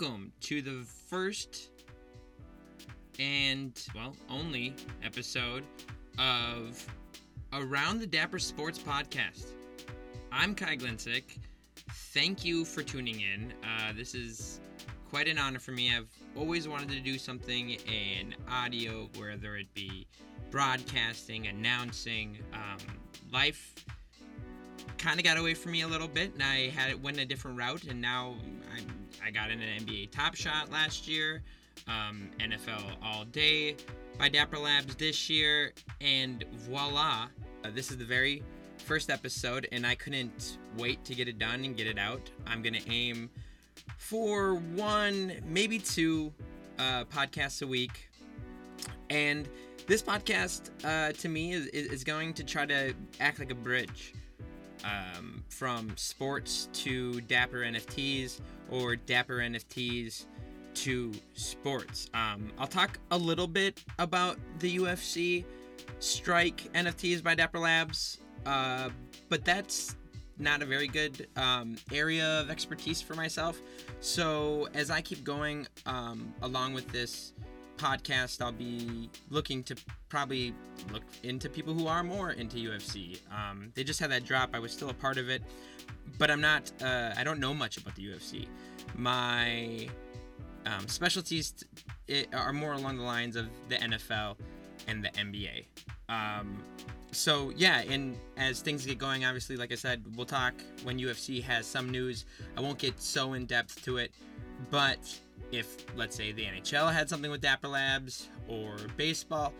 Welcome to the first and, well, only episode of Around the Dapper Sports Podcast. I'm Kai Glinsick. Thank you for tuning in. Uh, this is quite an honor for me. I've always wanted to do something in audio, whether it be broadcasting, announcing. Um, life kind of got away from me a little bit, and I had it went a different route, and now I, I got in an NBA Top Shot last year, um, NFL All Day by Dapper Labs this year, and voila, uh, this is the very first episode, and I couldn't wait to get it done and get it out. I'm gonna aim for one, maybe two uh, podcasts a week, and this podcast uh, to me is, is going to try to act like a bridge um, from sports to Dapper NFTs or Dapper NFTs to sports. Um, I'll talk a little bit about the UFC Strike NFTs by Dapper Labs, uh, but that's not a very good um, area of expertise for myself. So as I keep going um, along with this podcast, I'll be looking to probably look into people who are more into UFC. Um, they just had that drop. I was still a part of it, but I'm not. Uh, I don't know much about the UFC. My um, specialties t- are more along the lines of the NFL and the NBA. Um, so yeah, and as things get going, obviously, like I said, we'll talk when UFC has some news. I won't get so in depth to it, but if let's say the NHL had something with Dapper Labs or baseball,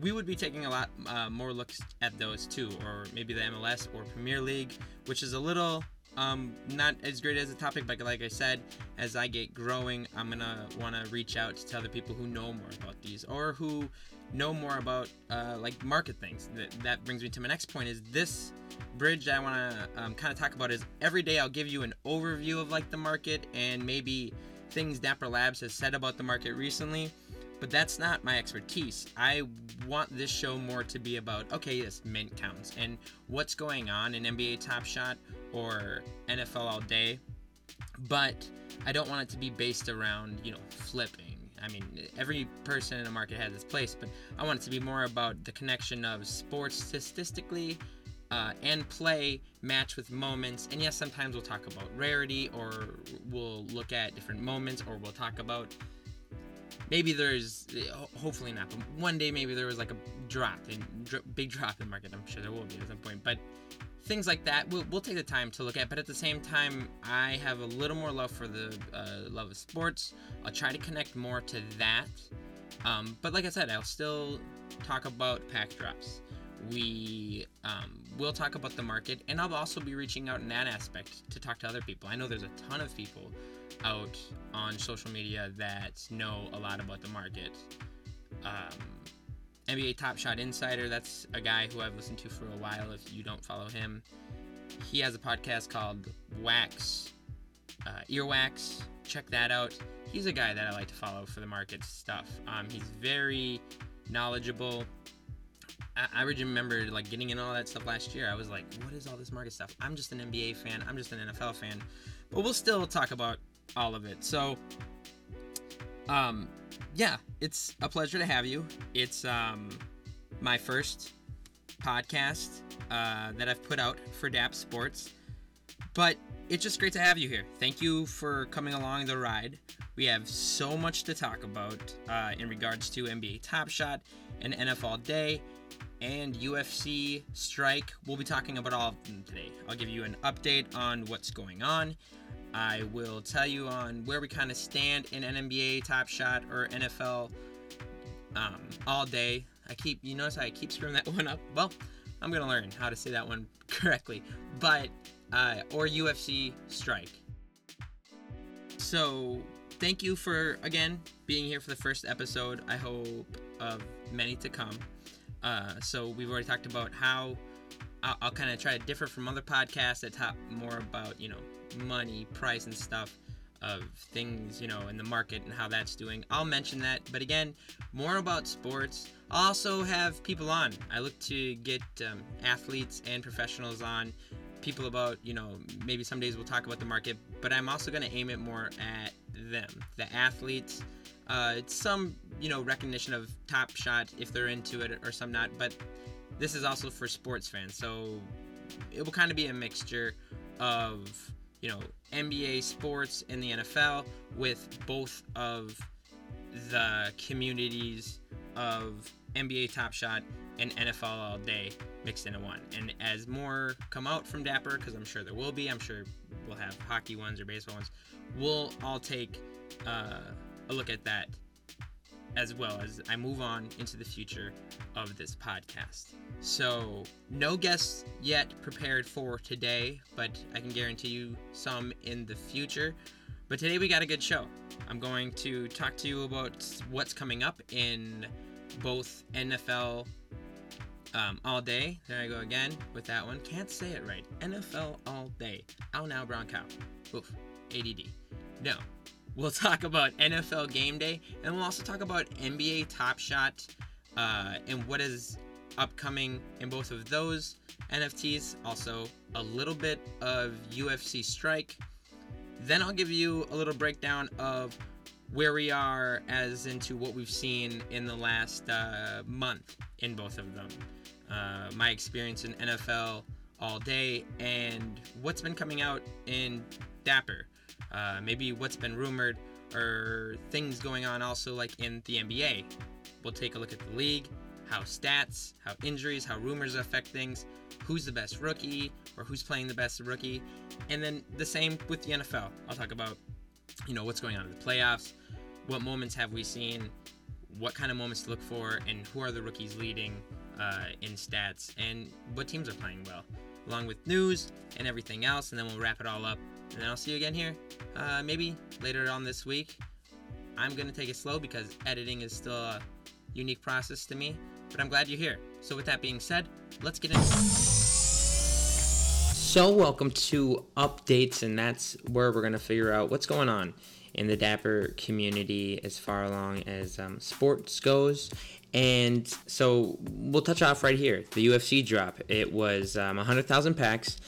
we would be taking a lot uh, more looks at those too, or maybe the MLS or Premier League, which is a little um, not as great as a topic, but like I said, as I get growing, I'm gonna want to reach out to other people who know more about these or who know more about uh, like market things. That, that brings me to my next point: is this bridge that I want to um, kind of talk about is every day I'll give you an overview of like the market and maybe things Dapper Labs has said about the market recently, but that's not my expertise. I want this show more to be about okay, yes, mint counts and what's going on in NBA Top Shot or NFL All Day, but I don't want it to be based around you know flipping. I mean, every person in the market has its place, but I want it to be more about the connection of sports statistically uh, and play match with moments. And yes, sometimes we'll talk about rarity or we'll look at different moments or we'll talk about maybe there's hopefully not, but one day maybe there was like a drop in big drop in market. I'm sure there will be at some point, but things like that we'll, we'll take the time to look at but at the same time i have a little more love for the uh, love of sports i'll try to connect more to that um, but like i said i'll still talk about pack drops we um, will talk about the market and i'll also be reaching out in that aspect to talk to other people. I know there's a ton of people out on social media that know a lot about the market. Um, nba top shot insider that's a guy who i've listened to for a while if you don't follow him. He has a podcast called wax uh, earwax. Check that out. He's a guy that i like to follow for the market stuff. Um, he's very knowledgeable I, remember like getting in all that stuff last year. I was like, what is all this market stuff? I'm just an NBA fan. I'm just an NFL fan. But we'll still talk about all of it. So, um, yeah, it's a pleasure to have you. It's um, my first podcast uh, that I've put out for DAP Sports. But it's just great to have you here. Thank you for coming along the ride. We have so much to talk about uh, in regards to NBA Top Shot and NFL Day and UFC Strike. We'll be talking about all of them today. I'll give you an update on what's going on. I will tell you on where we kind of stand in NBA Top Shot or NFL um, all day. I keep, you notice I keep screwing that one up. Well, I'm gonna learn how to say that one correctly. But uh, or UFC Strike. So thank you for again being here for the first episode. I hope of many to come. Uh, so we've already talked about how I'll, I'll kind of try to differ from other podcasts that talk more about you know money, price, and stuff of things you know in the market and how that's doing. I'll mention that, but again, more about sports. I'll also have people on. I look to get um, athletes and professionals on people about, you know, maybe some days we'll talk about the market, but I'm also going to aim it more at them, the athletes. Uh, it's some, you know, recognition of Top Shot if they're into it or some not, but this is also for sports fans. So it will kind of be a mixture of, you know, NBA sports and the NFL with both of the communities of NBA Top Shot and NFL All Day mixed into one. And as more come out from Dapper, because I'm sure there will be, I'm sure we'll have hockey ones or baseball ones, we'll all take uh, a look at that as well as I move on into the future of this podcast. So, no guests yet prepared for today, but I can guarantee you some in the future. But today we got a good show. I'm going to talk to you about what's coming up in both NFL um, all day. There I go again with that one. Can't say it right. NFL all day. Ow now, brown cow. Oof. ADD. No. We'll talk about NFL game day, and we'll also talk about NBA Top Shot uh, and what is upcoming in both of those NFTs. Also, a little bit of UFC Strike. Then I'll give you a little breakdown of where we are as into what we've seen in the last uh, month in both of them. Uh, my experience in NFL all day and what's been coming out in Dapper. Uh, maybe what's been rumored or things going on also like in the NBA. We'll take a look at the league, how stats, how injuries, how rumors affect things, who's the best rookie or who's playing the best rookie, and then the same with the NFL. I'll talk about you know what's going on in the playoffs, what moments have we seen, what kind of moments to look for, and who are the rookies leading uh, in stats, and what teams are playing well, along with news and everything else. And then we'll wrap it all up. And I'll see you again here, uh, maybe later on this week. I'm gonna take it slow because editing is still a unique process to me, but I'm glad you're here. So with that being said, let's get into. It. So welcome to updates, and that's where we're gonna figure out what's going on in the Dapper community as far along as um, sports goes. And so we'll touch off right here the UFC drop. It was um, 100,000 packs.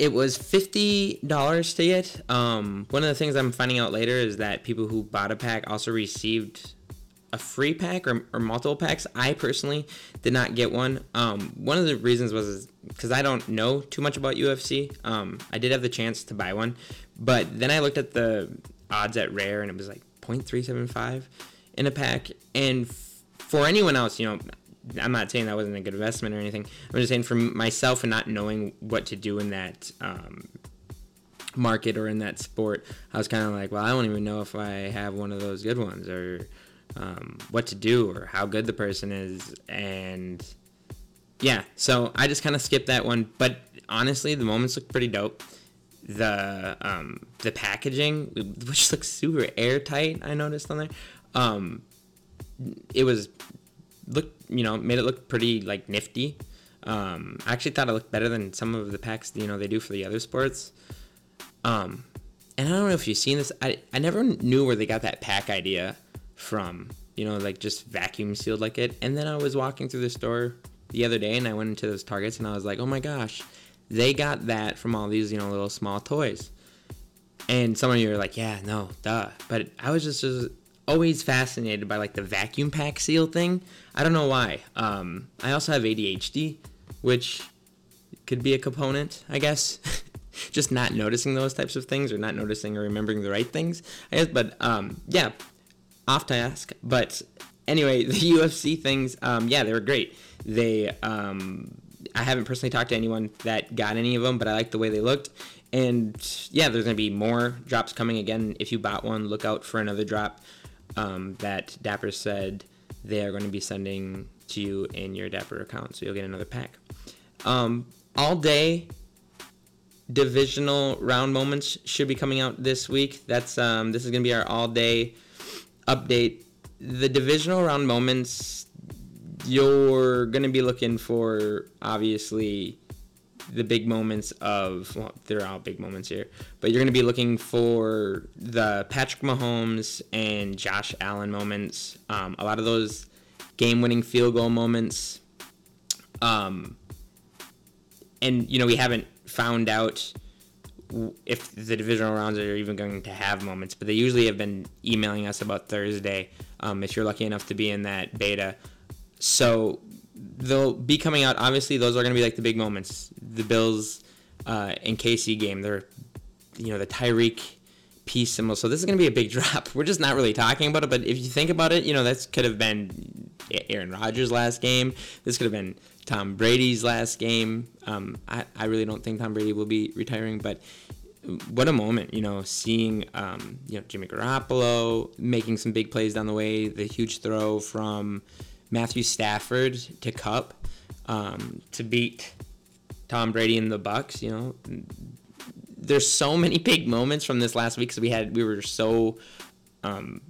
It was $50 to get. Um, one of the things I'm finding out later is that people who bought a pack also received a free pack or, or multiple packs. I personally did not get one. Um, one of the reasons was because I don't know too much about UFC. Um, I did have the chance to buy one, but then I looked at the odds at Rare and it was like 0.375 in a pack. And f- for anyone else, you know, I'm not saying that wasn't a good investment or anything. I'm just saying for myself and not knowing what to do in that um, market or in that sport, I was kind of like, well, I don't even know if I have one of those good ones or um, what to do or how good the person is. And yeah, so I just kind of skipped that one. But honestly, the moments look pretty dope. The um, the packaging, which looks super airtight, I noticed on there. Um, it was look you know made it look pretty like nifty. Um, I actually thought it looked better than some of the packs you know they do for the other sports. Um, and I don't know if you've seen this. I I never knew where they got that pack idea from. You know, like just vacuum sealed like it. And then I was walking through the store the other day and I went into those Targets and I was like, oh my gosh, they got that from all these, you know, little small toys. And some of you are like, yeah, no, duh. But I was just, just always fascinated by like the vacuum pack seal thing. I don't know why. Um, I also have ADHD, which could be a component, I guess. just not noticing those types of things or not noticing or remembering the right things. I guess, but um, yeah, off task. But anyway, the UFC things, um, yeah, they were great. They, um, I haven't personally talked to anyone that got any of them, but I like the way they looked. And yeah, there's gonna be more drops coming again. If you bought one, look out for another drop um, that Dapper said they are going to be sending to you in your Dapper account, so you'll get another pack. Um, all day divisional round moments should be coming out this week. That's um, this is going to be our all day update. The divisional round moments, you're going to be looking for obviously the big moments of well, they're all big moments here, but you're going to be looking for the Patrick Mahomes and Josh Allen moments. Um, a lot of those game-winning field goal moments. Um, and you know we haven't found out if the divisional rounds are even going to have moments, but they usually have been emailing us about Thursday. Um, if you're lucky enough to be in that beta, so they'll be coming out. Obviously, those are going to be like the big moments. The Bills uh, and KC game. They're you know the Tyreek peace symbol. So this is going to be a big drop. We're just not really talking about it, but if you think about it, you know that could have been Aaron Rodgers' last game. This could have been Tom Brady's last game. Um, I, I really don't think Tom Brady will be retiring, but what a moment, you know, seeing um, you know Jimmy Garoppolo making some big plays down the way, the huge throw from Matthew Stafford to Kupp um, to beat Tom Brady and the Bucs. You know, there's so many big moments from this last week because we had we were so um,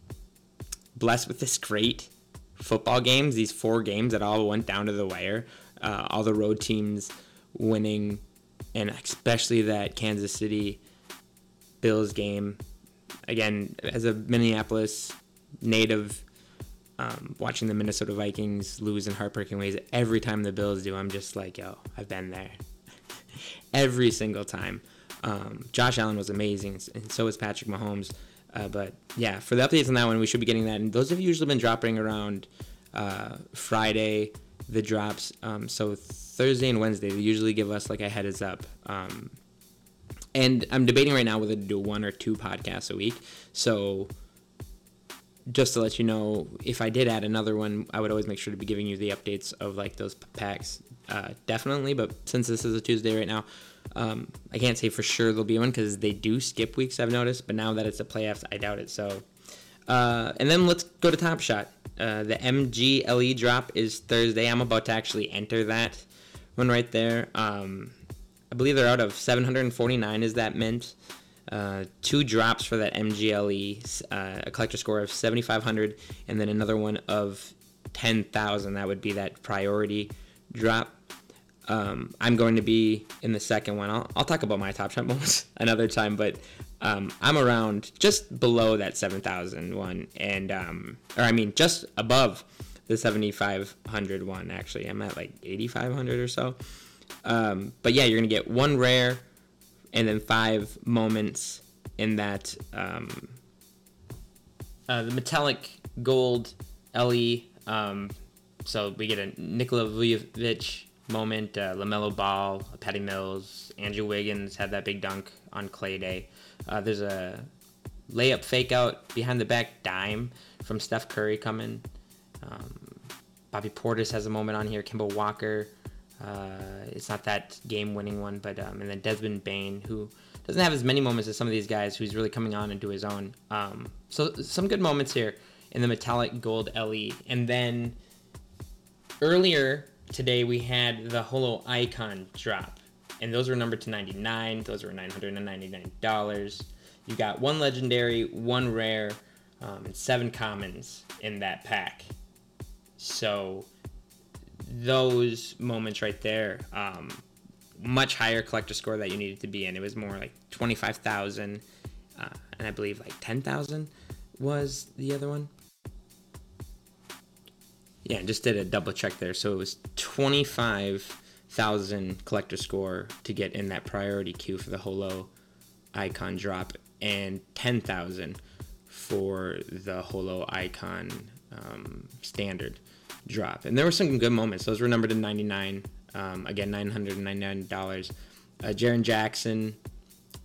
blessed with this great football games. These four games that all went down to the wire. Uh, all the road teams winning, and especially that Kansas City Bills game. Again, as a Minneapolis native, um, watching the Minnesota Vikings lose in heartbreaking ways every time the Bills do, I'm just like, yo, I've been there. every single time. Um, Josh Allen was amazing, and so was Patrick Mahomes. Uh, but yeah, for the updates on that one, we should be getting that. And those have usually been dropping around uh, Friday, the drops. Um, so Thursday and Wednesday, they usually give us like a heads up. Um, and I'm debating right now whether to do one or two podcasts a week. So just to let you know, if I did add another one, I would always make sure to be giving you the updates of like those packs, uh, definitely. But since this is a Tuesday right now, um, I can't say for sure there'll be one because they do skip weeks. I've noticed, but now that it's the playoffs, I doubt it. So, uh, and then let's go to Top Shot. Uh, the MGLE drop is Thursday. I'm about to actually enter that one right there. Um, I believe they're out of 749. Is that mint? Uh, two drops for that MGLE, uh, a collector score of 7,500, and then another one of 10,000. That would be that priority drop. Um, I'm going to be in the second one. I'll, I'll talk about my top shot moments another time, but um, I'm around just below that 7,000 one, and um, or I mean just above the 7,500 one. Actually, I'm at like 8,500 or so. Um, but yeah, you're gonna get one rare, and then five moments in that um, uh, the metallic gold LE. Um, so we get a Nikola Vucevic moment. Uh, LaMelo Ball, Patty Mills, Andrew Wiggins had that big dunk on Klay Day. Uh, there's a layup fake out behind the back dime from Steph Curry coming. Um, Bobby Portis has a moment on here. Kemba Walker. Uh, it's not that game-winning one, but um, and then Desmond Bain, who doesn't have as many moments as some of these guys, who's really coming on into his own. Um, so some good moments here in the metallic gold LE, and then earlier today we had the Holo Icon drop, and those were numbered to 99. Those were $999. You got one legendary, one rare, um, and seven commons in that pack. So those moments right there, um, much higher collector score that you needed to be in. It was more like 25,000, uh, and I believe like 10,000 was the other one. Yeah, just did a double check there. So it was 25,000 collector score to get in that priority queue for the Holo icon drop, and 10,000 for the Holo icon um, standard drop. And there were some good moments. Those were numbered to 99. Um, again, $999. Uh, Jaren Jackson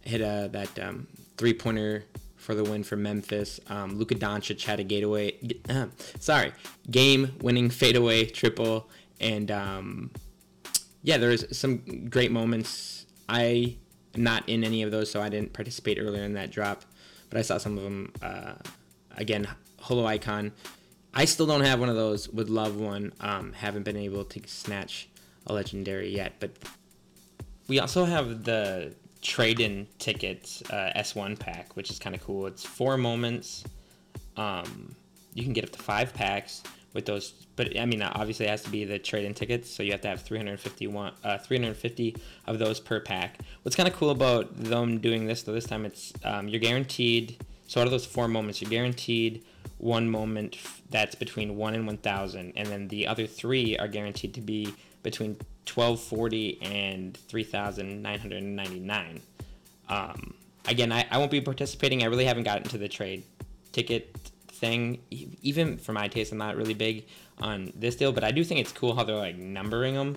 hit a, that um, three pointer for the win for Memphis. Um, Luka Doncic had a gateway, uh, sorry, game winning fadeaway triple. And um, yeah, there was some great moments. I not in any of those, so I didn't participate earlier in that drop, but I saw some of them. Uh, again, Holo Icon I still don't have one of those. Would love one. Um, haven't been able to snatch a legendary yet, but we also have the trade-in tickets uh, S1 pack, which is kind of cool. It's four moments. Um, you can get up to five packs with those, but I mean, obviously, it has to be the trade-in tickets, so you have to have 351, uh, 350 of those per pack. What's kind of cool about them doing this, though, this time it's um, you're guaranteed. So out of those four moments, you're guaranteed one moment that's between 1 and 1000 and then the other three are guaranteed to be between 1240 and 3999 um, again I, I won't be participating. I really haven't gotten to the trade ticket thing even for my taste i'm not really big on this deal but i do think it's cool how they're like numbering them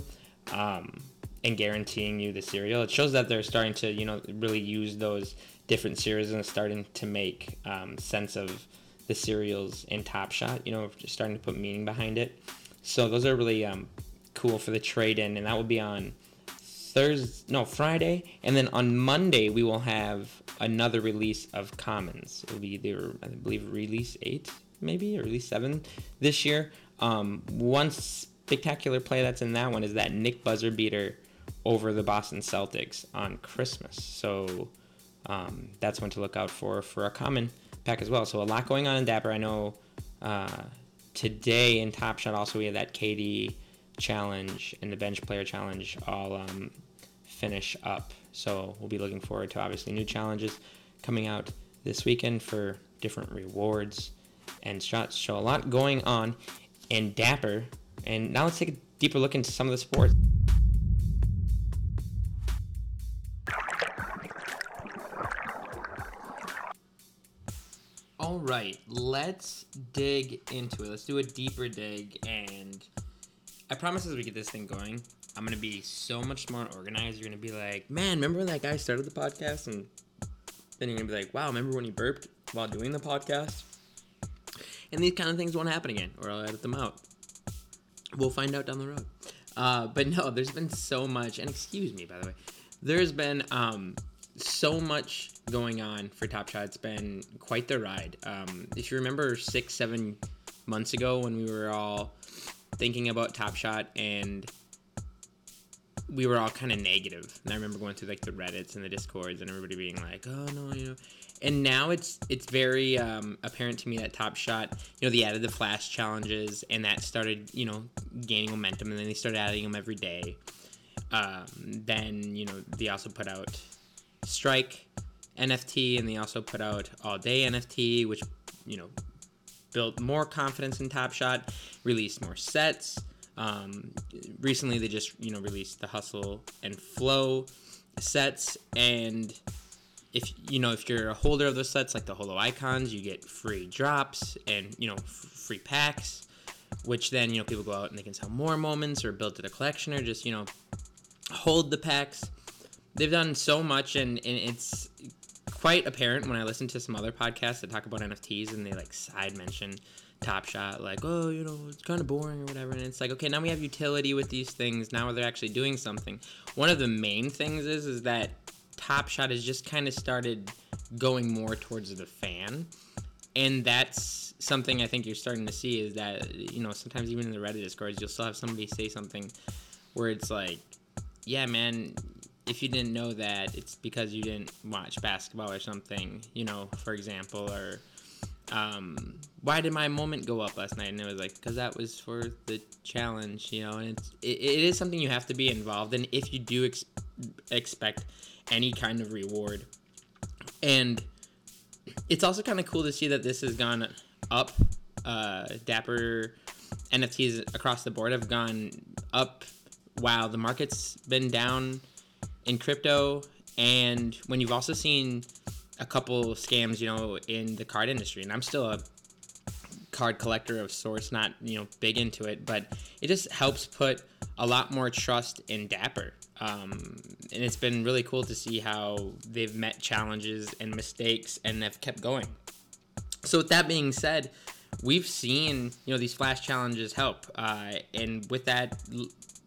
um, and guaranteeing you the serial. It shows that they're starting to you know really use those different serials and starting to make um, sense of the serials in top shot you know starting to put meaning behind it so those are really um, cool for the trade in and that will be on Thursday, no Friday, and then on Monday we will have another release of Commons. It'll be either I believe release eight, maybe or release seven this year. Um, one spectacular play that's in that one is that Nick buzzer beater over the Boston Celtics on Christmas. So um, that's one to look out for for a common pack as well. So a lot going on in Dapper. I know uh, today in Top Shot also we have that KD challenge and the bench player challenge all um, finish up. So we'll be looking forward to obviously new challenges coming out this weekend for different rewards and shots. So a lot going on in Dapper. And now let's take a deeper look into some of the sports. All right, let's dig into it. Let's do a deeper dig and I promise as we get this thing going, I'm gonna be so much more organized. You're gonna be like, man, remember when that guy started the podcast? And then you're gonna be like, wow, remember when he burped while doing the podcast? And these kind of things won't happen again, or I'll edit them out. We'll find out down the road. Uh, but no, there's been so much, and excuse me, by the way, there's been um, so much going on for Top Shot. It's been quite the ride. Um, if you remember six, seven months ago when we were all thinking about Top Shot and we were all kind of negative. And I remember going through like the Reddits and the Discords and everybody being like, "Oh no, you know." And now it's it's very um, apparent to me that Top Shot, you know, they added the flash challenges and that started, you know, gaining momentum, and then they started adding them every day. Um, then you know they also put out Strike NFT, and they also put out All Day NFT, which you know built more confidence in Top Shot, released more sets. Um, recently, they just you know released the Hustle and Flow sets, and if you know if you're a holder of those sets, like the Holo icons, you get free drops and you know f- free packs, which then you know people go out and they can sell more moments or build to the collection or just you know hold the packs. They've done so much, and, and it's quite apparent when I listen to some other podcasts that talk about NFTs and they like side mention Top Shot, like, oh, you know, it's kind of boring or whatever. And it's like, okay, now we have utility with these things. Now they're actually doing something. One of the main things is is that Top Shot has just kind of started going more towards the fan, and that's something I think you're starting to see is that you know sometimes even in the Reddit discords you'll still have somebody say something where it's like, yeah, man, if you didn't know that, it's because you didn't watch basketball or something, you know, for example, or um, why did my moment go up last night? And it was like, because that was for the challenge, you know, and it's, it, it is something you have to be involved in if you do ex- expect any kind of reward. And it's also kind of cool to see that this has gone up. Uh, Dapper NFTs across the board have gone up while the market's been down in crypto. And when you've also seen a couple scams, you know, in the card industry, and I'm still a card collector of sorts, not you know big into it, but it just helps put a lot more trust in Dapper. Um, and it's been really cool to see how they've met challenges and mistakes and have kept going. So with that being said, we've seen you know these flash challenges help, uh, and with that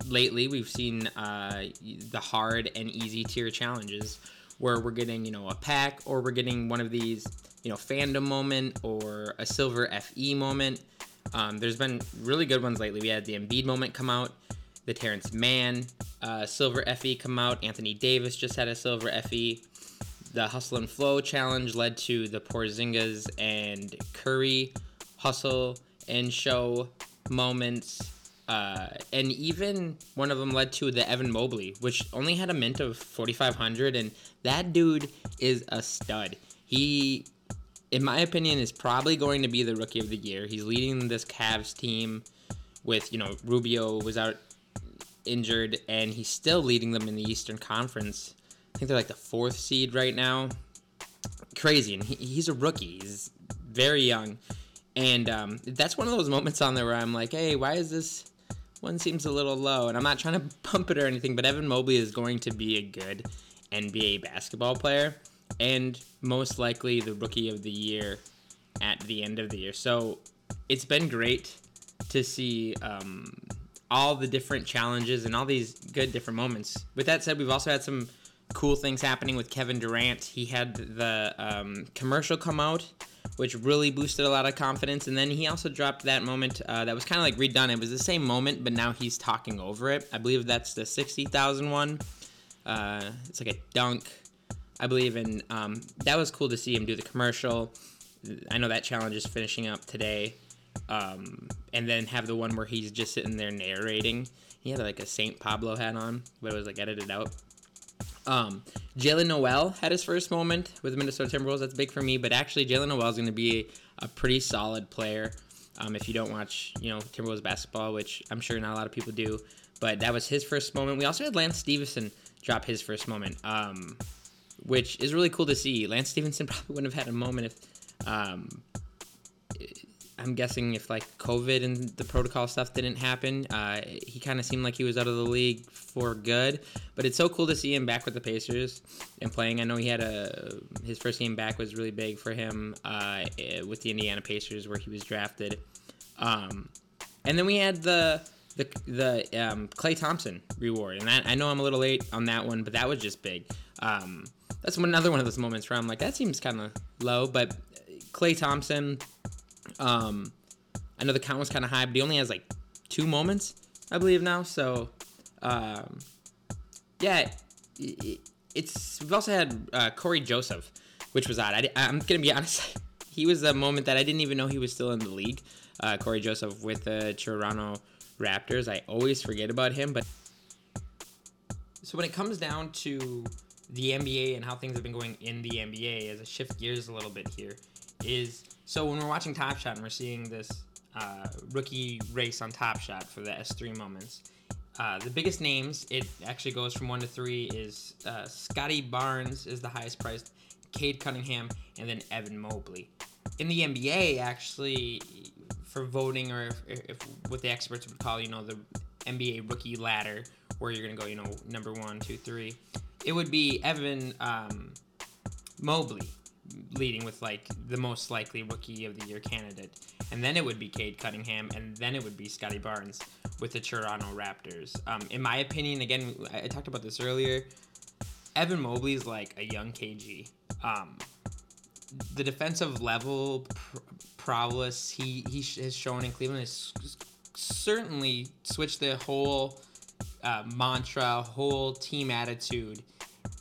lately we've seen uh, the hard and easy tier challenges where we're getting you know a pack or we're getting one of these you know fandom moment or a silver fe moment. Um, there's been really good ones lately. We had the Embiid moment come out the Terance Mann uh, silver fe come out. Anthony davis just had a silver fe the hustle and flow challenge led to the porzingis and curry hustle and show moments uh, and even one of them led to the Evan Mobley, which only had a mint of 4,500, and that dude is a stud. He, in my opinion, is probably going to be the rookie of the year. He's leading this Cavs team with, you know, Rubio was out injured, and he's still leading them in the Eastern Conference. I think they're like the fourth seed right now. Crazy, and he, he's a rookie. He's very young, and um, that's one of those moments on there where I'm like, hey, why is this one seems a little low? And I'm not trying to pump it or anything, but Evan Mobley is going to be a good NBA basketball player, and most likely the rookie of the year at the end of the year. So it's been great to see um, all the different challenges and all these good different moments. With that said, we've also had some cool things happening with Kevin Durant. He had the um, commercial come out, which really boosted a lot of confidence. And then he also dropped that moment uh, that was kind of like redone. It was the same moment, but now he's talking over it. I believe that's the 60,000 one. Uh, it's like a dunk, I believe. And um, that was cool to see him do the commercial. I know that challenge is finishing up today. Um, and then have the one where he's just sitting there narrating. He had like a Saint Pablo hat on, but it was like edited out. Um, Jaylen Nowell had his first moment with the Minnesota Timberwolves. That's big for me, but actually Jaylen Nowell is going to be a, pretty solid player. Um, if you don't watch, you know, Timberwolves basketball, which I'm sure not a lot of people do, but that was his first moment. We also had Lance Stephenson drop his first moment, um, which is really cool to see. Lance Stephenson probably wouldn't have had a moment if um, I'm guessing if like COVID and the protocol stuff didn't happen, uh, he kind of seemed like he was out of the league for good. But it's so cool to see him back with the Pacers and playing. I know he had a his first game back was really big for him uh, eh, with the Indiana Pacers where he was drafted. Um, and then we had the the the um, Klay Thompson reward, and I, I know I'm a little late on that one, but that was just big. Um, that's another one of those moments where I'm like, that seems kind of low, but Klay Thompson um, I know the count was kind of high, but he only has like two moments, I believe now. So, um, yeah, it, it's we've also had uh, Cory Joseph, which was odd. I, am gonna be honest, he was a moment that I didn't even know he was still in the league. Uh, Cory Joseph with the Toronto Raptors. I always forget about him, but so when it comes down to the NBA and how things have been going in the NBA, as I shift gears a little bit here, is so when we're watching Top Shot and we're seeing this uh, rookie race on Top Shot for the S3 moments, uh, the biggest names, it actually goes from one to three, is uh, Scottie Barnes is the highest priced, Cade Cunningham, and then Evan Mobley. In the NBA, actually, for voting or if, if what the experts would call, you know, the NBA rookie ladder, where you're gonna go, you know, number one, two, three, it would be Evan um, Mobley leading with like the most likely rookie of the year candidate. And then it would be Cade Cunningham, and then it would be Scottie Barnes with the Toronto Raptors. Um, in my opinion, again, I talked about this earlier. Evan Mobley is like a young KG. Um, the defensive level pr- prowess he, he has shown in Cleveland has certainly switched the whole uh, mantra, whole team attitude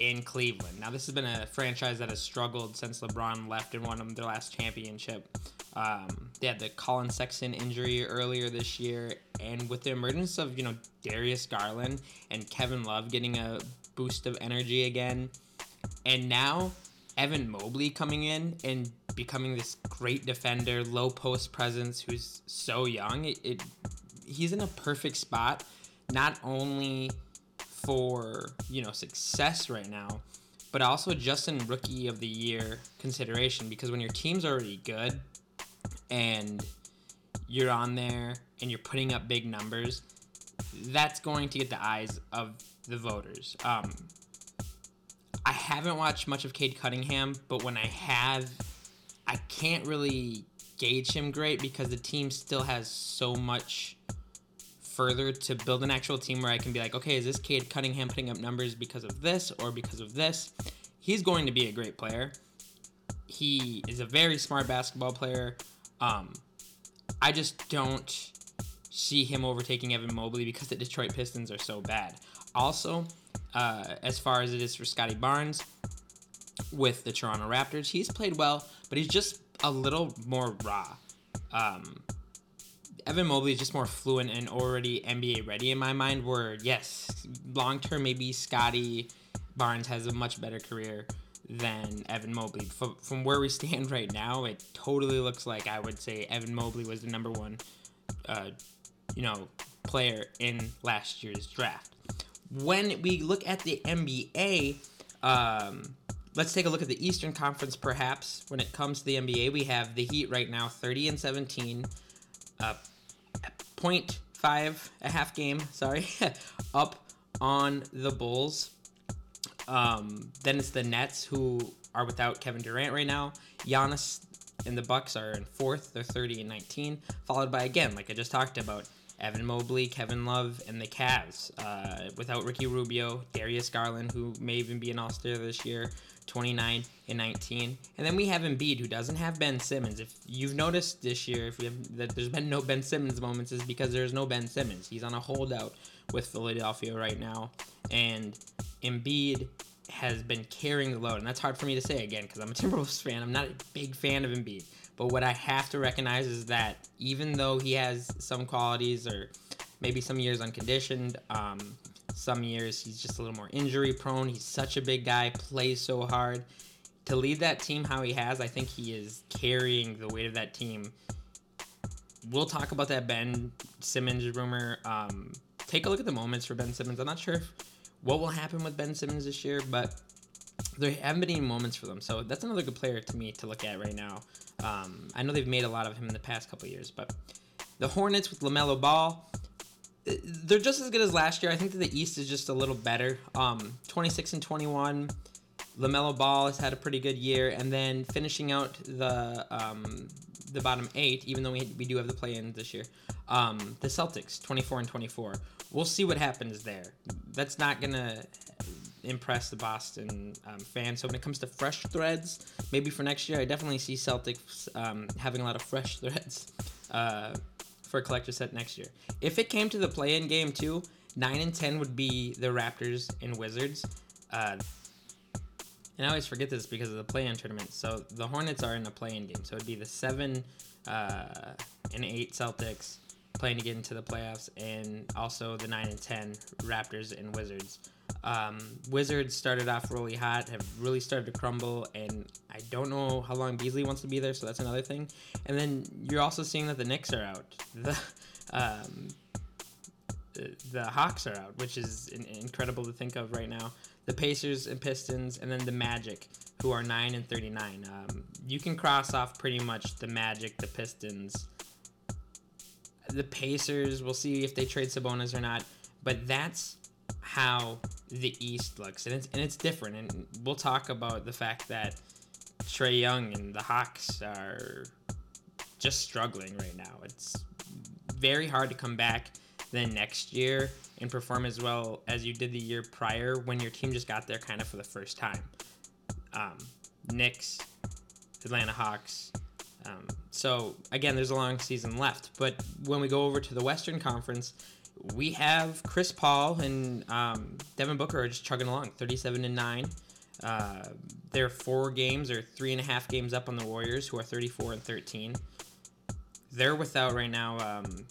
in Cleveland. Now, this has been a franchise that has struggled since LeBron left and won them their last championship. Um, they had the Collin Sexton injury earlier this year, and with the emergence of you know Darius Garland and Kevin Love getting a boost of energy again, and now Evan Mobley coming in and becoming this great defender, low post presence, who's so young. It, it he's in a perfect spot, not only for you know success right now, but also just in rookie of the year consideration because when your team's already good and you're on there and you're putting up big numbers, that's going to get the eyes of the voters. Um, I haven't watched much of Cade Cunningham, but when I have, I can't really gauge him great because the team still has so much further to build an actual team where I can be like, okay, is this Cade Cunningham putting up numbers because of this or because of this? He's going to be a great player. He is a very smart basketball player. Um, I just don't see him overtaking Evan Mobley because the Detroit Pistons are so bad. Also, uh, as far as it is for Scottie Barnes with the Toronto Raptors, he's played well, but he's just a little more raw. Um, Evan Mobley is just more fluent and already NBA ready in my mind. Where yes, long term maybe Scottie Barnes has a much better career than Evan Mobley. From, from where we stand right now, it totally looks like I would say Evan Mobley was the number one, uh, you know, player in last year's draft. When we look at the NBA, um, let's take a look at the Eastern Conference. Perhaps when it comes to the NBA, we have the Heat right now, 30 and 17, uh, 0.5 a half game. Sorry, up on the Bulls. Um, then it's the Nets who are without Kevin Durant right now. Giannis and the Bucks are in fourth. They're 30 and 19, followed by again, like I just talked about, Evan Mobley, Kevin Love, and the Cavs. Uh, without Ricky Rubio, Darius Garland, who may even be an All Star this year, 29 and 19. And then we have Embiid, who doesn't have Ben Simmons. If you've noticed this year, if have, that there's been no Ben Simmons moments, is because there's no Ben Simmons. He's on a holdout with Philadelphia right now, and Embiid has been carrying the load, and that's hard for me to say again because I'm a Timberwolves fan. I'm not a big fan of Embiid, but what I have to recognize is that even though he has some qualities, or maybe some years unconditioned, um, some years he's just a little more injury prone. He's such a big guy, plays so hard. To lead that team how he has, I think he is carrying the weight of that team. We'll talk about that Ben Simmons rumor. Um, take a look at the moments for Ben Simmons. I'm not sure if what will happen with Ben Simmons this year, but there haven't been any moments for them. So that's another good player to me to look at right now. Um, I know they've made a lot of him in the past couple years, but the Hornets with LaMelo Ball, they're just as good as last year. I think that the East is just a little better. Um, 26 and 21. LaMelo Ball has had a pretty good year, and then finishing out the um, the bottom eight, even though we, we do have the play in this year. Um, the Celtics, 24 and 24. We'll see what happens there. That's not to impress the Boston um, fans. So when it comes to fresh threads, maybe for next year, I definitely see Celtics um, having a lot of fresh threads uh, for collector set next year. If it came to the play-in game too, nine and ten would be the Raptors and Wizards. Uh, and I always forget this because of the play-in tournament. So the Hornets are in the play-in game, so it'd be the seven uh, and eight Celtics playing to get into the playoffs, and also the nine and ten Raptors and Wizards. Um, Wizards started off really hot, have really started to crumble, and I don't know how long Beasley wants to be there, so that's another thing. And then you're also seeing that the Knicks are out. The um, the, the Hawks are out, which is in, incredible to think of right now the Pacers and Pistons, and then the Magic, who are 9 and 39. Um, you can cross off pretty much the Magic, the Pistons, the Pacers. We'll see if they trade Sabonis or not, but that's how the East looks, and it's and it's different. And we'll talk about the fact that Trae Young and the Hawks are just struggling right now. It's very hard to come back then next year and perform as well as you did the year prior when your team just got there kind of for the first time. Um, Knicks, Atlanta Hawks. Um, so again, there's a long season left. But when we go over to the Western Conference, we have Chris Paul and um, Devin Booker are just chugging along, 37 and nine. Uh, they're four games or three and a half games up on the Warriors, who are 34 and 13. They're without right now um,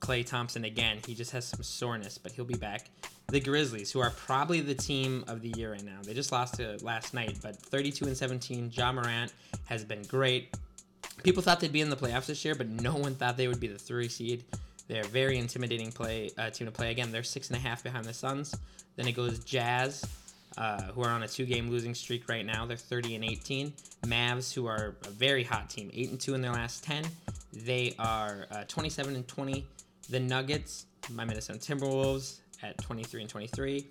Klay Thompson again. He just has some soreness, but he'll be back. The Grizzlies, who are probably the team of the year right now. They just lost to last night, but 32 and 17. Ja Morant has been great. People thought they'd be in the playoffs this year, but no one thought they would be the three seed. They're very intimidating play uh, team to play. Again, they're six and a half behind the Suns. Then it goes Jazz, uh, who are on a two-game losing streak right now. They're 30 and 18. Mavs, who are a very hot team, eight and two in their last 10. They are uh, 27 and 20. The Nuggets, my Minnesota Timberwolves, at 23 and 23,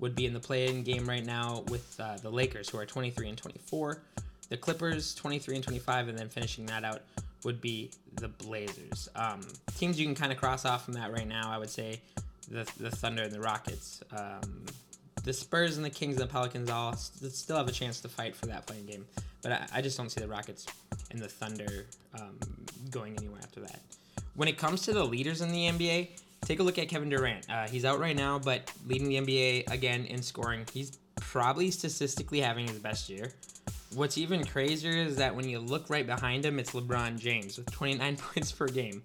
would be in the play-in game right now with uh, the Lakers, who are 23 and 24. The Clippers, 23 and 25, and then finishing that out would be the Blazers. Um, teams you can kind of cross off from that right now, I would say the, the Thunder and the Rockets. Um, the Spurs and the Kings and the Pelicans all st- still have a chance to fight for that playing game, but I, I just don't see the Rockets and the Thunder um, going anywhere after that. When it comes to the leaders in the NBA, take a look at Kevin Durant. Uh, he's out right now, but leading the NBA again in scoring. He's probably statistically having his best year. What's even crazier is that when you look right behind him, it's LeBron James with 29 points per game.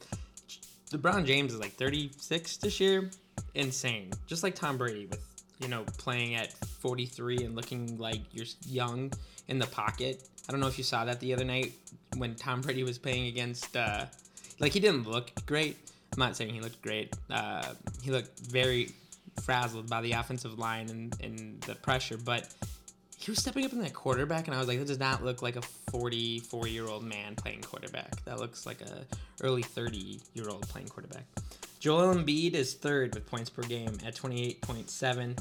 LeBron James is like 36 this year. Insane. Just like Tom Brady with, you know, playing at 43 and looking like you're young in the pocket. I don't know if you saw that the other night when Tom Brady was playing against uh, like he didn't look great, I'm not saying he looked great. Uh, he looked very frazzled by the offensive line and, and the pressure, but he was stepping up in that quarterback, and I was like, that does not look like a 44 year old man playing quarterback. That looks like a early 30 year old playing quarterback. Joel Embiid is third with points per game at 28.7.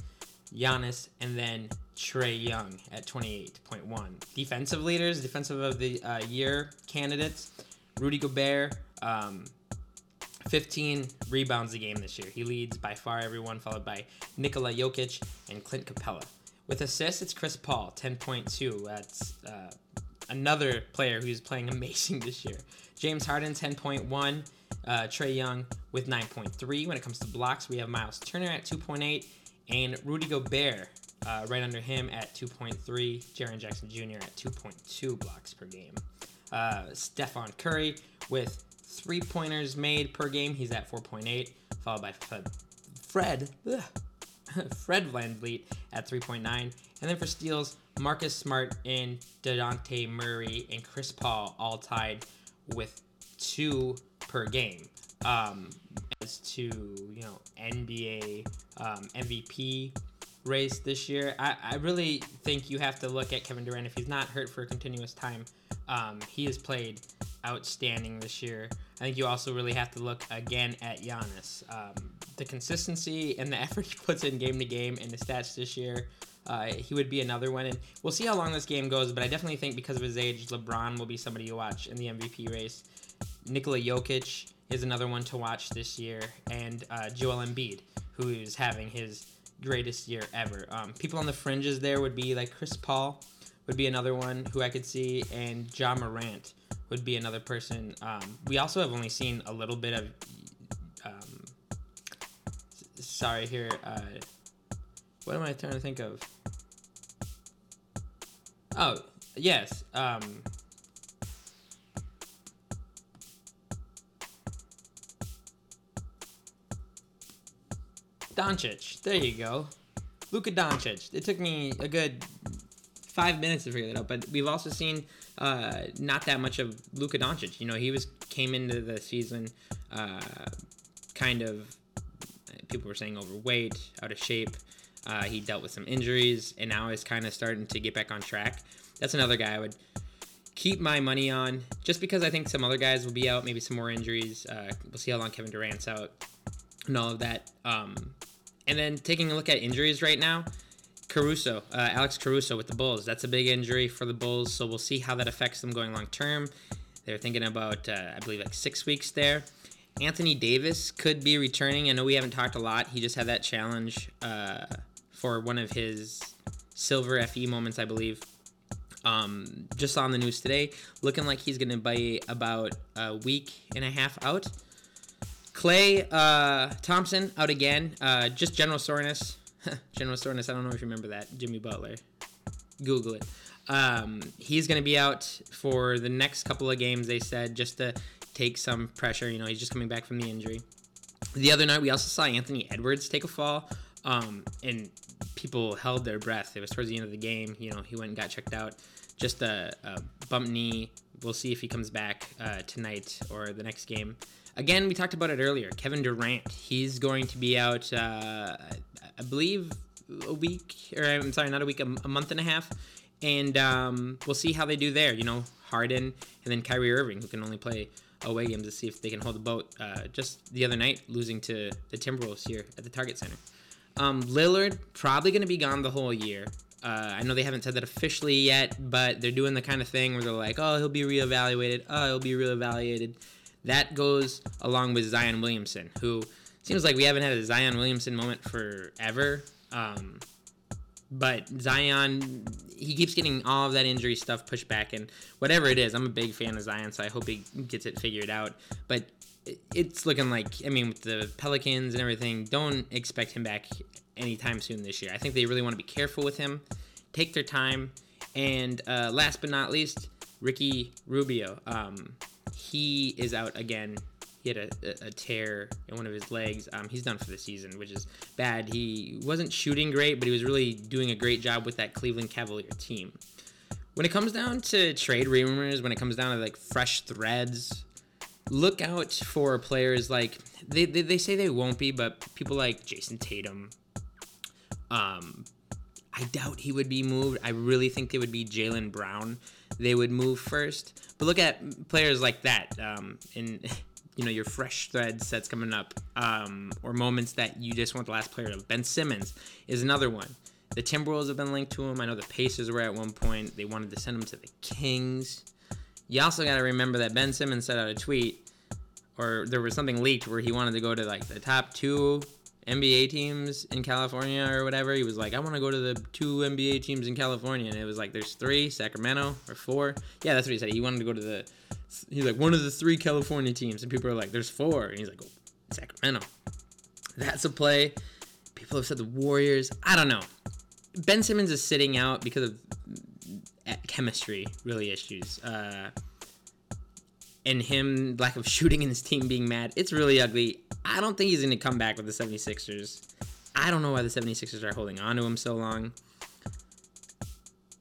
Giannis, and then Trae Young at 28.1. Defensive leaders, defensive of the uh, year candidates, Rudy Gobert, um, 15 rebounds a game this year. He leads by far everyone, followed by Nikola Jokic and Clint Capela. With assists, it's Chris Paul, 10.2. That's uh, another player who's playing amazing this year. James Harden, 10.1. Uh, Trae Young with 9.3. When it comes to blocks, we have Miles Turner at 2.8 and Rudy Gobert uh, right under him at 2.3. Jaren Jackson Jr. at 2.2 blocks per game. Uh, Stephen Curry with three pointers made per game. He's at 4.8, followed by Fred. Fred, Fred VanVleet at 3.9. And then for steals, Marcus Smart and DeJounte Murray and Chris Paul all tied with two per game. Um, as to you know NBA um, MVP race this year, I, I really think you have to look at Kevin Durant if he's not hurt for a continuous time. Um, he has played outstanding this year. I think you also really have to look again at Giannis. Um, the consistency and the effort he puts in game to game and the stats this year. Uh, he would be another one, and we'll see how long this game goes. But I definitely think because of his age, LeBron will be somebody you watch in the MVP race. Nikola Jokic is another one to watch this year, and uh, Joel Embiid, who is having his greatest year ever. Um, people on the fringes there would be like Chris Paul, would be another one who I could see, and Ja Morant would be another person. Um, we also have only seen a little bit of. Sorry, here. Uh, what am I trying to think of? Oh, yes. Um, Doncic. There you go. Luka Doncic. It took me a good five minutes to figure that out, but we've also seen uh, not that much of Luka Doncic. You know, he was came into the season uh, kind of people were saying overweight, out of shape. Uh, he dealt with some injuries, and now is kind of starting to get back on track. That's another guy I would keep my money on, just because I think some other guys will be out, maybe some more injuries. Uh, we'll see how long Kevin Durant's out and all of that. Um, and then taking a look at injuries right now, Caruso, uh, Alex Caruso with the Bulls. That's a big injury for the Bulls, so we'll see how that affects them going long term. They're thinking about, uh, I believe, like six weeks there. Anthony Davis could be returning. I know we haven't talked a lot. He just had that challenge uh, for one of his silver FE moments, I believe. Um, just on the news today, looking like he's going to be about a week and a half out. Klay uh, Thompson out again. Uh, just general soreness. general soreness. I don't know if you remember that. Jimmy Butler. Google it. Um, he's going to be out for the next couple of games. They said just to take some pressure. You know, he's just coming back from the injury. The other night, we also saw Anthony Edwards take a fall, um, and people held their breath. It was towards the end of the game. You know, he went and got checked out. Just a, a bump knee. We'll see if he comes back uh, tonight or the next game. Again, we talked about it earlier. Kevin Durant, he's going to be out, uh, I believe, a week, or I'm sorry, not a week, a, a month and a half. And um, we'll see how they do there. You know, Harden and then Kyrie Irving, who can only play away games to see if they can hold the boat. Uh, just the other night, losing to the Timberwolves here at the Target Center. Um, Lillard probably going to be gone the whole year. Uh, I know they haven't said that officially yet, but they're doing the kind of thing where they're like, "Oh, he'll be reevaluated. Oh, he'll be reevaluated." That goes along with Zion Williamson, who seems like we haven't had a Zion Williamson moment forever. Um, but Zion, he keeps getting all of that injury stuff pushed back, and whatever it is, I'm a big fan of Zion, so I hope he gets it figured out. But it's looking like, I mean, with the Pelicans and everything, don't expect him back anytime soon this year. I think they really want to be careful with him, take their time, and uh, last but not least, Ricky Rubio. Um, he is out again. He had a, a, tear in one of his legs. Um, he's done for the season, which is bad. He wasn't shooting great, but he was really doing a great job with that Cleveland Cavalier team. When it comes down to trade rumors, when it comes down to like fresh threads, look out for players like they, they, they say they won't be, but people like Jayson Tatum. Um, I doubt he would be moved. I really think it would be Jaylen Brown. They would move first. But look at players like that. Um, in you know your fresh thread sets coming up, um, or moments that you just want the last player to. Ben Simmons is another one. The Timberwolves have been linked to him. I know the Pacers were at one point. They wanted to send him to the Kings. You also got to remember that Ben Simmons sent out a tweet, or there was something leaked where he wanted to go to like the top two NBA teams in California or whatever. He was like, I want to go to the two NBA teams in California. And it was like, there's three, Sacramento or four. Yeah, that's what he said. He wanted to go to the, he's like, one of the three California teams. And people are like, there's four. And he's like, oh, Sacramento. That's a play. People have said the Warriors. I don't know. Ben Simmons is sitting out because of uh, chemistry, really issues. Uh, and him lack of shooting and his team being mad. It's really ugly. I don't think he's going to come back with the 76ers. I don't know why the 76ers are holding on to him so long.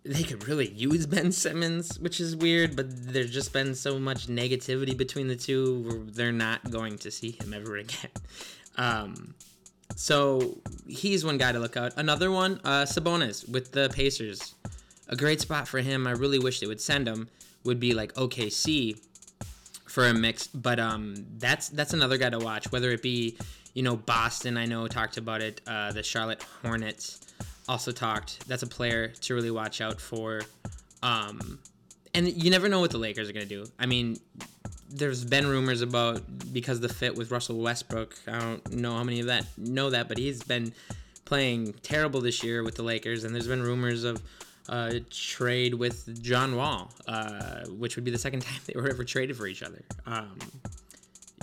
They could really use Ben Simmons, which is weird, but there's just been so much negativity between the two they're not going to see him ever again. Um, so he's one guy to look out. Another one, uh, Sabonis with the Pacers. A great spot for him. I really wish they would send him. Would be like OKC for a mix, but um, that's that's another guy to watch. Whether it be, you know, Boston, I know talked about it. Uh, the Charlotte Hornets also talked. That's a player to really watch out for. Um, and you never know what the Lakers are gonna do. I mean, there's been rumors about because the fit with Russell Westbrook. I don't know how many of that know that, but he's been playing terrible this year with the Lakers, and there's been rumors of uh, trade with John Wall, uh, which would be the second time they were ever traded for each other. Um,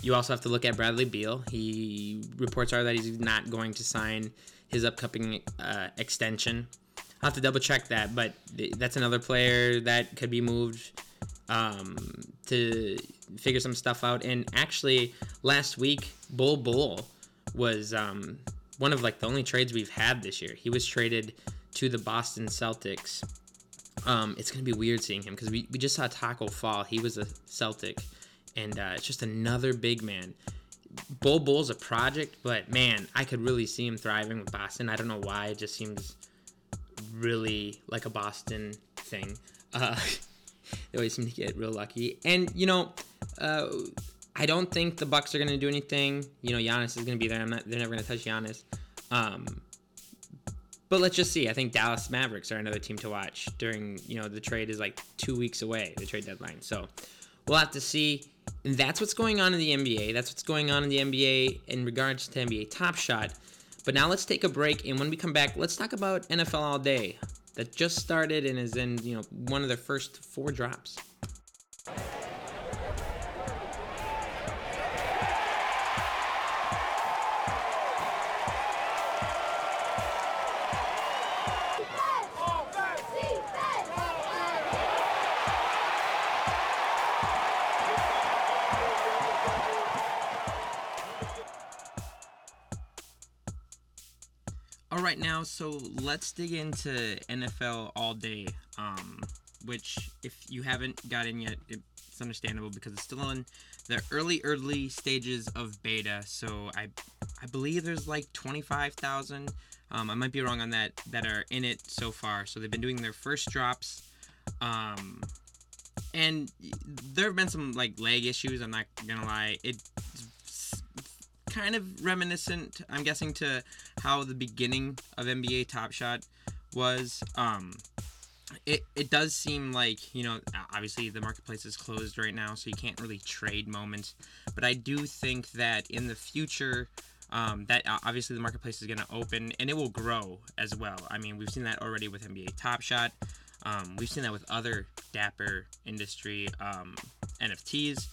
you also have to look at Bradley Beal. He reports are that he's not going to sign his upcoming uh, extension. I'll have to double check that, but that's another player that could be moved um, to figure some stuff out. And actually, last week, Bol Bol was um, one of like the only trades we've had this year. He was traded to the Boston Celtics. Um, it's gonna be weird seeing him because we, we just saw Tacko Fall. He was a Celtic, and uh, it's just another big man. Bol Bol's a project, but man, I could really see him thriving with Boston. I don't know why. It just seems really like a Boston thing. Uh, they always seem to get real lucky. And you know, uh, I don't think the Bucks are going to do anything. You know, Giannis is going to be there. Not. They're never going to touch Giannis. Um, but let's just see. I think Dallas Mavericks are another team to watch during. You know, the trade is like two weeks away. The trade deadline. So we'll have to see. And that's what's going on in the NBA. That's what's going on in the NBA in regards to NBA Top Shot. But now let's take a break, and when we come back, let's talk about NFL All Day that just started and is in you know one of their first four drops. So let's dig into NFL all day, um, which, if you haven't got in yet, it's understandable because it's still in the early, early stages of beta. So I, I believe there's like 25,000. Um, I might be wrong on that. That are in it so far. So they've been doing their first drops, um, and there have been some like lag issues. I'm not gonna lie. It kind of reminiscent, I'm guessing, to how the beginning of NBA Top Shot was. Um, it, it does seem like, you know, obviously the marketplace is closed right now, so you can't really trade moments. But I do think that in the future, um, that obviously the marketplace is going to open and it will grow as well. I mean, we've seen that already with NBA Top Shot. Um, we've seen that with other Dapper industry um, NFTs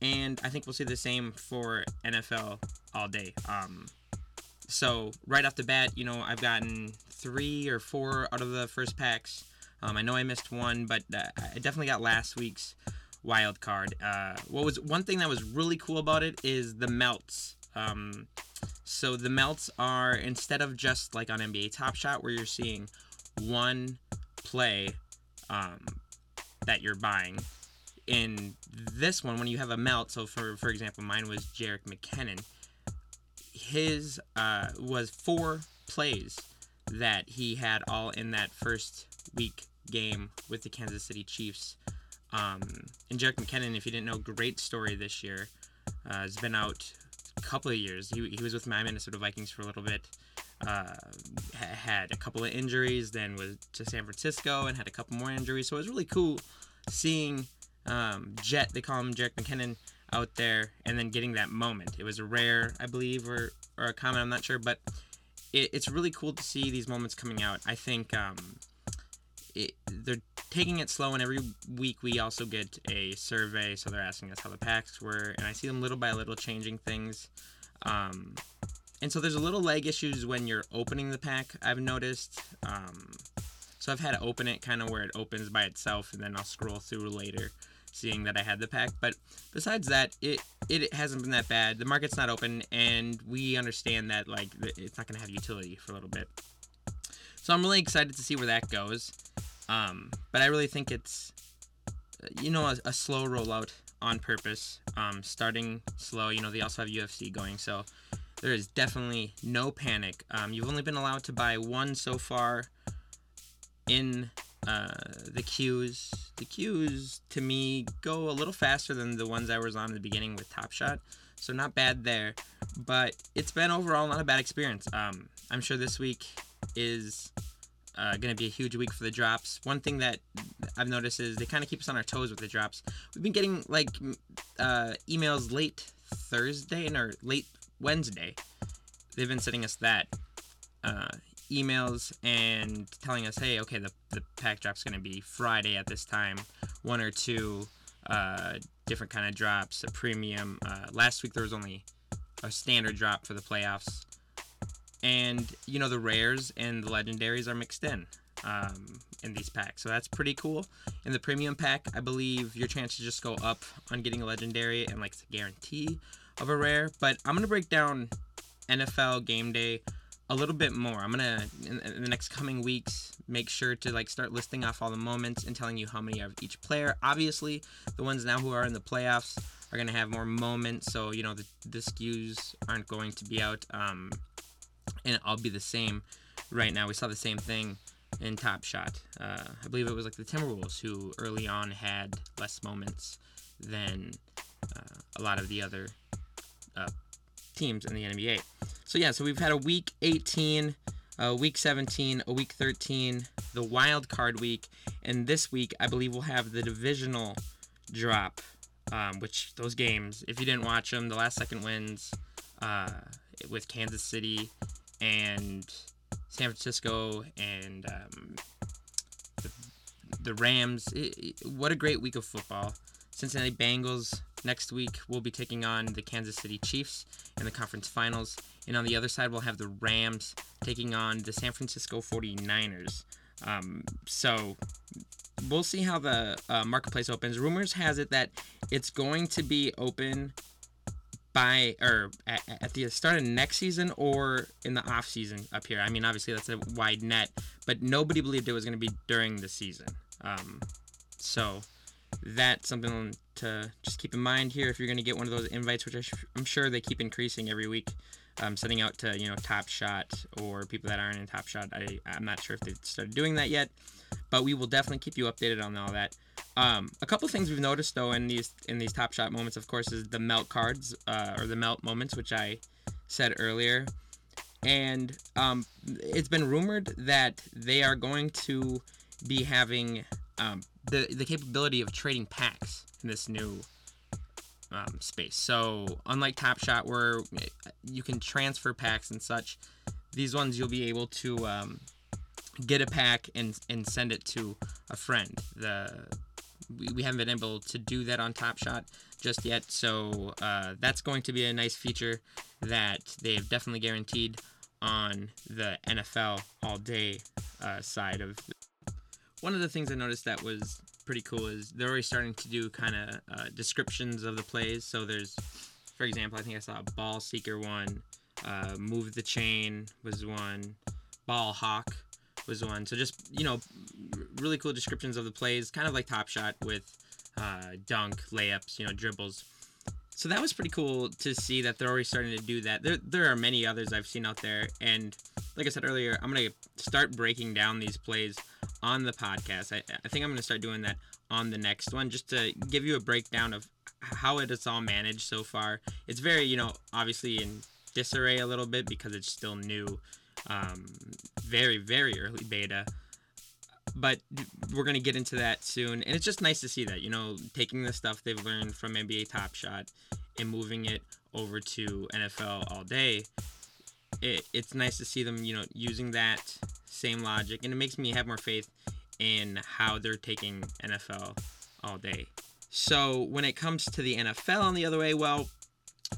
and I think we'll see the same for NFL all day. Um, so right off the bat, you know, I've gotten three or four out of the first packs. Um, I know I missed one, but uh, I definitely got last week's wild card. Uh, what was one thing that was really cool about it is the melts. Um, so the melts are instead of just like on NBA Top Shot where you're seeing one play um, that you're buying, in this one, when you have a melt, so for for example, mine was Jerick McKinnon. His uh, was four plays that he had all in that first week game with the Kansas City Chiefs. Um, and Jerick McKinnon, if you didn't know, great story this year. Uh, has been out a couple of years. He, he was with my Minnesota Vikings for a little bit. Uh, had a couple of injuries, then was to San Francisco and had a couple more injuries. So it was really cool seeing um, Jet, they call him Jerick McKinnon, out there and then getting that moment. It was a rare, I believe, or, or a comment, I'm not sure, but it, it's really cool to see these moments coming out. I think um, it, they're taking it slow, and every week we also get a survey, so they're asking us how the packs were, and I see them little by little changing things. Um, and so there's a little leg issues when you're opening the pack. I've noticed. Um, so I've had to open it kind of where it opens by itself, and then I'll scroll through later, seeing that I had the pack. But besides that, it it hasn't been that bad. The market's not open, and we understand that like it's not gonna have utility for a little bit. So I'm really excited to see where that goes. Um, but I really think it's you know a, a slow rollout on purpose. Um, starting slow. You know they also have UFC going, so there is definitely no panic. Um, you've only been allowed to buy one so far in uh, the queues. The queues to me, go a little faster than the ones I was on in the beginning with Top Shot. So not bad there. But it's been overall not a bad experience. Um, I'm sure this week is uh, going to be a huge week for the drops. One thing that I've noticed is they kind of keep us on our toes with the drops. We've been getting like uh, emails late Thursday or late Wednesday. They've been sending us that uh, emails and telling us, hey, okay, the, the pack drop's going to be Friday at this time. One or two uh, different kind of drops, a premium. Uh, last week there was only a standard drop for the playoffs. And, you know, the rares and the legendaries are mixed in um, in these packs. So that's pretty cool. In the premium pack, I believe your chances just go up on getting a legendary and like a guarantee of a rare. But I'm going to break down NFL game day a little bit more. I'm gonna in, in, the next coming weeks make sure to like start listing off all the moments and telling you how many of each player. Obviously, the ones now who are in the playoffs are gonna have more moments, so you know the the SKUs aren't going to be out, um, and I'll be the same. Right now, we saw the same thing in Top Shot. Uh, I believe it was like the Timberwolves who early on had less moments than uh, a lot of the other uh, teams in the NBA. So yeah, so we've had a week 18, a week 17, a week 13, the wild card week, and this week I believe we'll have the divisional drop. Um, which those games, if you didn't watch them, the last second wins uh, with Kansas City and San Francisco and um, the, the, Rams. It, it, what a great week of football! Cincinnati Bengals next week we'll be taking on the Kansas City Chiefs in the conference finals. And on the other side, we'll have the Rams taking on the San Francisco 49ers. Um, so we'll see how the uh, marketplace opens. Rumors has it that it's going to be open by or at, at, the start of next season or in the off season up here. I mean, obviously that's a wide net, but nobody believed it was going to be during the season. Um, so that's something to just keep in mind here if you're going to get one of those invites, which I'm sure they keep increasing every week. Um, sending out to you know Top Shot or people that aren't in Top Shot. I I'm not sure if they've started doing that yet, but we will definitely keep you updated on all that. Um, a couple things we've noticed though in these in these Top Shot moments, of course, is the melt cards uh, or the melt moments, which I said earlier, and um, it's been rumored that they are going to be having um, the the capability of trading packs in this new um, space. So unlike Top Shot, where you can transfer packs and such, these ones you'll be able to um, get a pack and and send it to a friend. The we, we haven't been able to do that on Top Shot just yet, so uh, that's going to be a nice feature that they've definitely guaranteed on the NFL all day uh, side of one of the things I noticed that was pretty cool is they're already starting to do kind of uh, descriptions of the plays. So there's, for example, I think I saw a ball seeker one, uh, move the chain was one, ball hawk was one. So just you know, really cool descriptions of the plays, kind of like Top Shot with uh, dunk, layups, you know, dribbles. So that was pretty cool to see that they're already starting to do that. There, there are many others I've seen out there, and like I said earlier, I'm gonna start breaking down these plays on the podcast. I, I think I'm gonna start doing that on the next one, just to give you a breakdown of how it is all managed so far. It's very, you know, obviously in disarray a little bit because it's still new, um, very, very early beta. But we're gonna get into that soon, and it's just nice to see that, you know, taking the stuff they've learned from NBA Top Shot and moving it over to NFL all day. It, it's nice to see them, you know, using that same logic, and it makes me have more faith in how they're taking NFL all day. So when it comes to the NFL on the other way, well,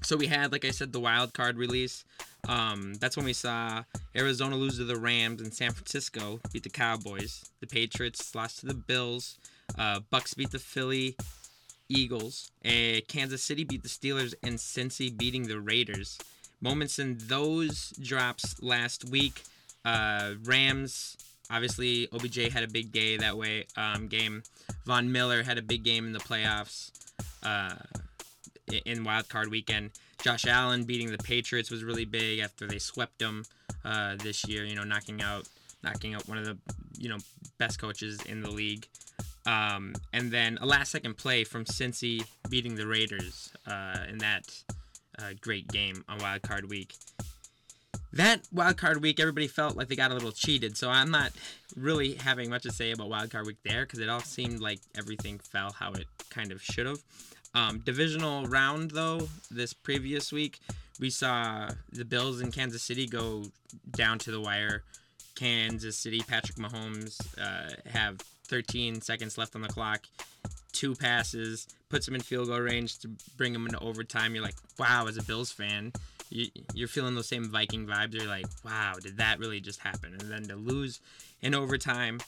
so we had, like I said, the wild card release. Um, that's when we saw Arizona lose to the Rams and San Francisco beat the Cowboys. The Patriots lost to the Bills. Uh, Bucs beat the Philly Eagles. Kansas City beat the Steelers and Cincy beating the Raiders. Moments in those drops last week. Uh, Rams obviously OBJ had a big day that way um, game. Von Miller had a big game in the playoffs uh, in Wild Card Weekend. Josh Allen beating the Patriots was really big after they swept them uh, this year. You know, knocking out knocking out one of the you know best coaches in the league. Um, and then a last second play from Cincy beating the Raiders uh, in that uh, great game on Wild Card Week that wild card week, everybody felt like they got a little cheated. So I'm not really having much to say about wild card week there because it all seemed like everything fell how it kind of should have. Um, divisional round though, this previous week, we saw the Bills in Kansas City go down to the wire. Kansas City, Patrick Mahomes uh, have 13 seconds left on the clock, two passes, puts him in field goal range to bring him into overtime. You're like, wow, as a Bills fan, you, you're feeling those same Viking vibes. You're like, wow, did that really just happen? And then to lose in overtime,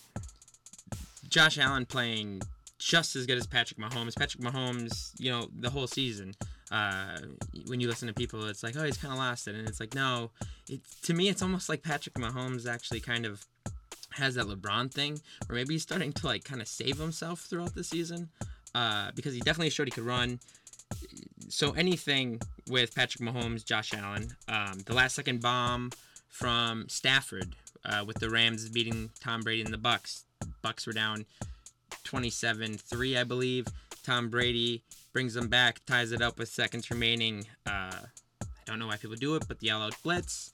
Josh Allen playing just as good as Patrick Mahomes. Patrick Mahomes, you know, the whole season. Uh, when you listen to people, it's like, oh, he's kind of lost it, and it's like, no. It to me, it's almost like Patrick Mahomes actually kind of has that LeBron thing, where maybe he's starting to like kind of save himself throughout the season, uh, because he definitely showed he could run so anything with Patrick Mahomes, Josh Allen, um, the last second bomb from Stafford uh, with the Rams beating Tom Brady and the Bucs. Bucs were down 27-3, I believe. Tom Brady brings them back, ties it up with seconds remaining. Uh, I don't know why people do it, but the all-out blitz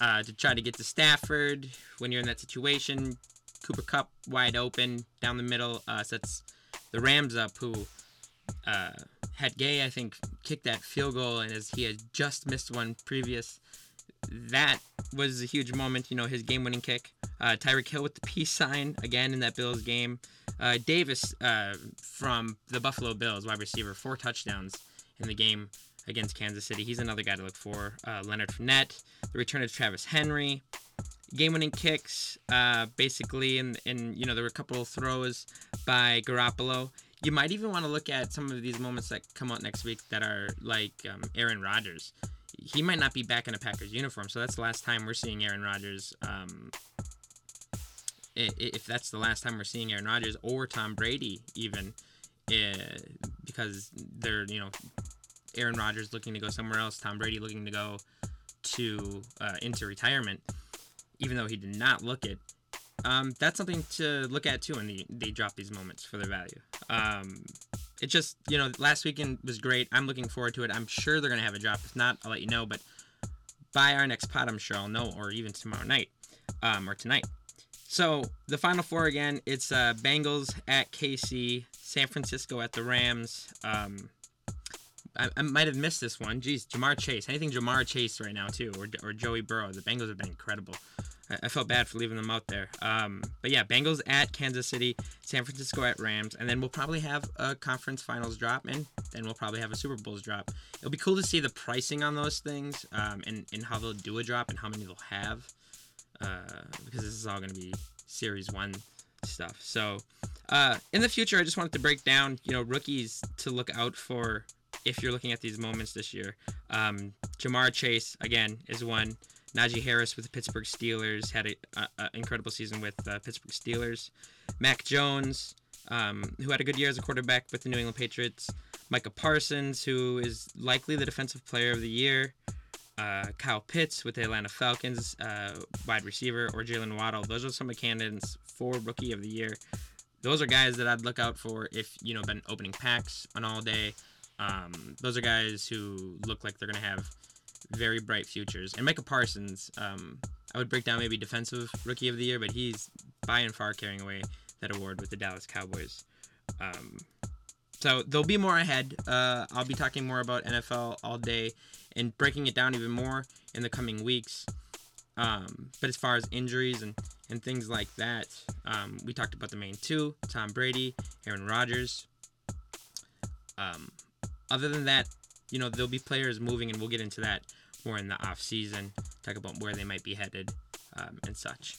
uh, to try to get to Stafford when you're in that situation. Cooper Kupp wide open down the middle uh, sets the Rams up, who uh, had Gay, I think, kicked that field goal, and as he had just missed one previous, that was a huge moment. You know, his game-winning kick. Uh, Tyreek Hill with the peace sign again in that Bills game. Uh, Davis uh, from the Buffalo Bills, wide receiver, four touchdowns in the game against Kansas City. He's another guy to look for. Uh, Leonard Fournette, the return of Travis Henry, game-winning kicks. Uh, basically, and and you know there were a couple of throws by Garoppolo you might even want to look at some of these moments that come out next week that are like um, Aaron Rodgers. He might not be back in a Packers uniform, so that's the last time we're seeing Aaron Rodgers. Um, if that's the last time we're seeing Aaron Rodgers or Tom Brady, even uh, because they're you know Aaron Rodgers looking to go somewhere else, Tom Brady looking to go to uh, into retirement, even though he did not look it um, that's something to look at too when they, they drop these moments for their value. Um, it just, you know, last weekend was great. I'm looking forward to it. I'm sure they're to have a drop. If not, I'll let you know. But by our next pod, I'm sure I'll know, or even tomorrow night um, or tonight. So the final four again, it's uh, Bengals at KC, San Francisco at the Rams. Um, I, I, might have missed this one. Jeez, Ja'Marr Chase. Anything Ja'Marr Chase right now too, or, or Joey Burrow. The Bengals have been incredible. I, I felt bad for leaving them out there. Um, but yeah, Bengals at Kansas City, San Francisco at Rams, and then we'll probably have a conference finals drop, and then we'll probably have a Super Bowls drop. It'll be cool to see the pricing on those things, um, and and how they'll do a drop and how many they'll have, uh, because this is all going to be Series One stuff. So. Uh, in the future, I just wanted to break down, you know, rookies to look out for if you're looking at these moments this year. Um, Ja'Marr Chase again is one. Najee Harris with the Pittsburgh Steelers had an incredible season with uh, Pittsburgh Steelers. Mac Jones um, who had a good year as a quarterback with the New England Patriots. Micah Parsons, who is likely the defensive player of the year. Uh, Kyle Pitts with the Atlanta Falcons, uh, wide receiver, or Jaylen Waddle. Those are some of the candidates for rookie of the year. Those are guys that I'd look out for if you know been opening packs on all day. Um, those are guys who look like they're gonna have very bright futures. And Micah Parsons, um, I would break down maybe defensive rookie of the year, but he's by and far carrying away that award with the Dallas Cowboys. Um, so there'll be more ahead. Uh, I'll be talking more about NFL all day and breaking it down even more in the coming weeks. Um, but as far as injuries and, and things like that, um, we talked about the main two Tom Brady, Aaron Rodgers. Um, other than that, you know, there'll be players moving, and we'll get into that more in the off season, talk about where they might be headed um, and such.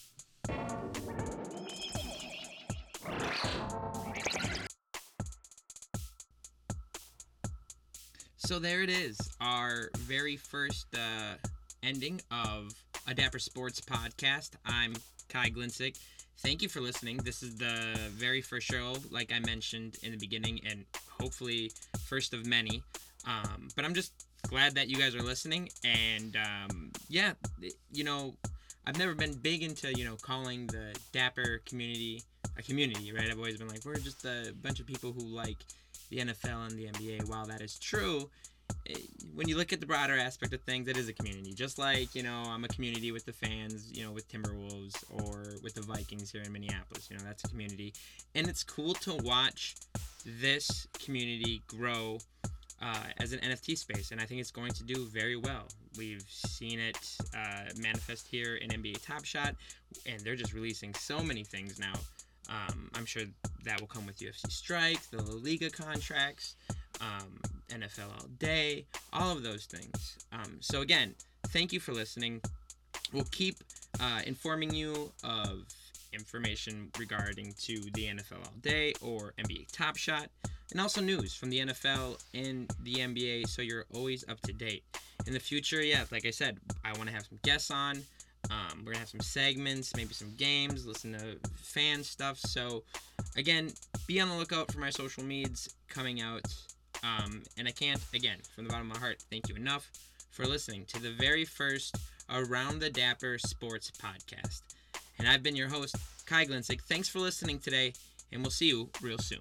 So there it is, our very first uh, ending of a Dapper Sports podcast. I'm Kai Glinsick. Thank you for listening. This is the very first show, like I mentioned in the beginning, and hopefully first of many. Um, but I'm just glad that you guys are listening, and um, yeah, you know, I've never been big into you know calling the Dapper community a community, right? I've always been like, we're just a bunch of people who like the NFL and the NBA. While that is true, when you look at the broader aspect of things, it is a community. Just like, you know, I'm a community with the fans, you know, with Timberwolves or with the Vikings here in Minneapolis. You know, that's a community. And it's cool to watch this community grow uh, as an NFT space. And I think it's going to do very well. We've seen it uh, manifest here in NBA Top Shot, and they're just releasing so many things now. Um, I'm sure that will come with UFC Strike, the La Liga contracts, um, NFL All Day, all of those things. Um, so, again, thank you for listening. We'll keep uh, informing you of information regarding to the NFL All Day or NBA Top Shot, and also news from the NFL and the NBA so you're always up to date. In the future, yeah, like I said, I want to have some guests on. Um, we're gonna have some segments, maybe some games, listen to fan stuff. So, again, be on the lookout for my social medias coming out. Um, and I can't, again, from the bottom of my heart, thank you enough for listening to the very first Around the Dapper Sports podcast. And I've been your host, Kai Glinsick. Thanks for listening today, and we'll see you real soon.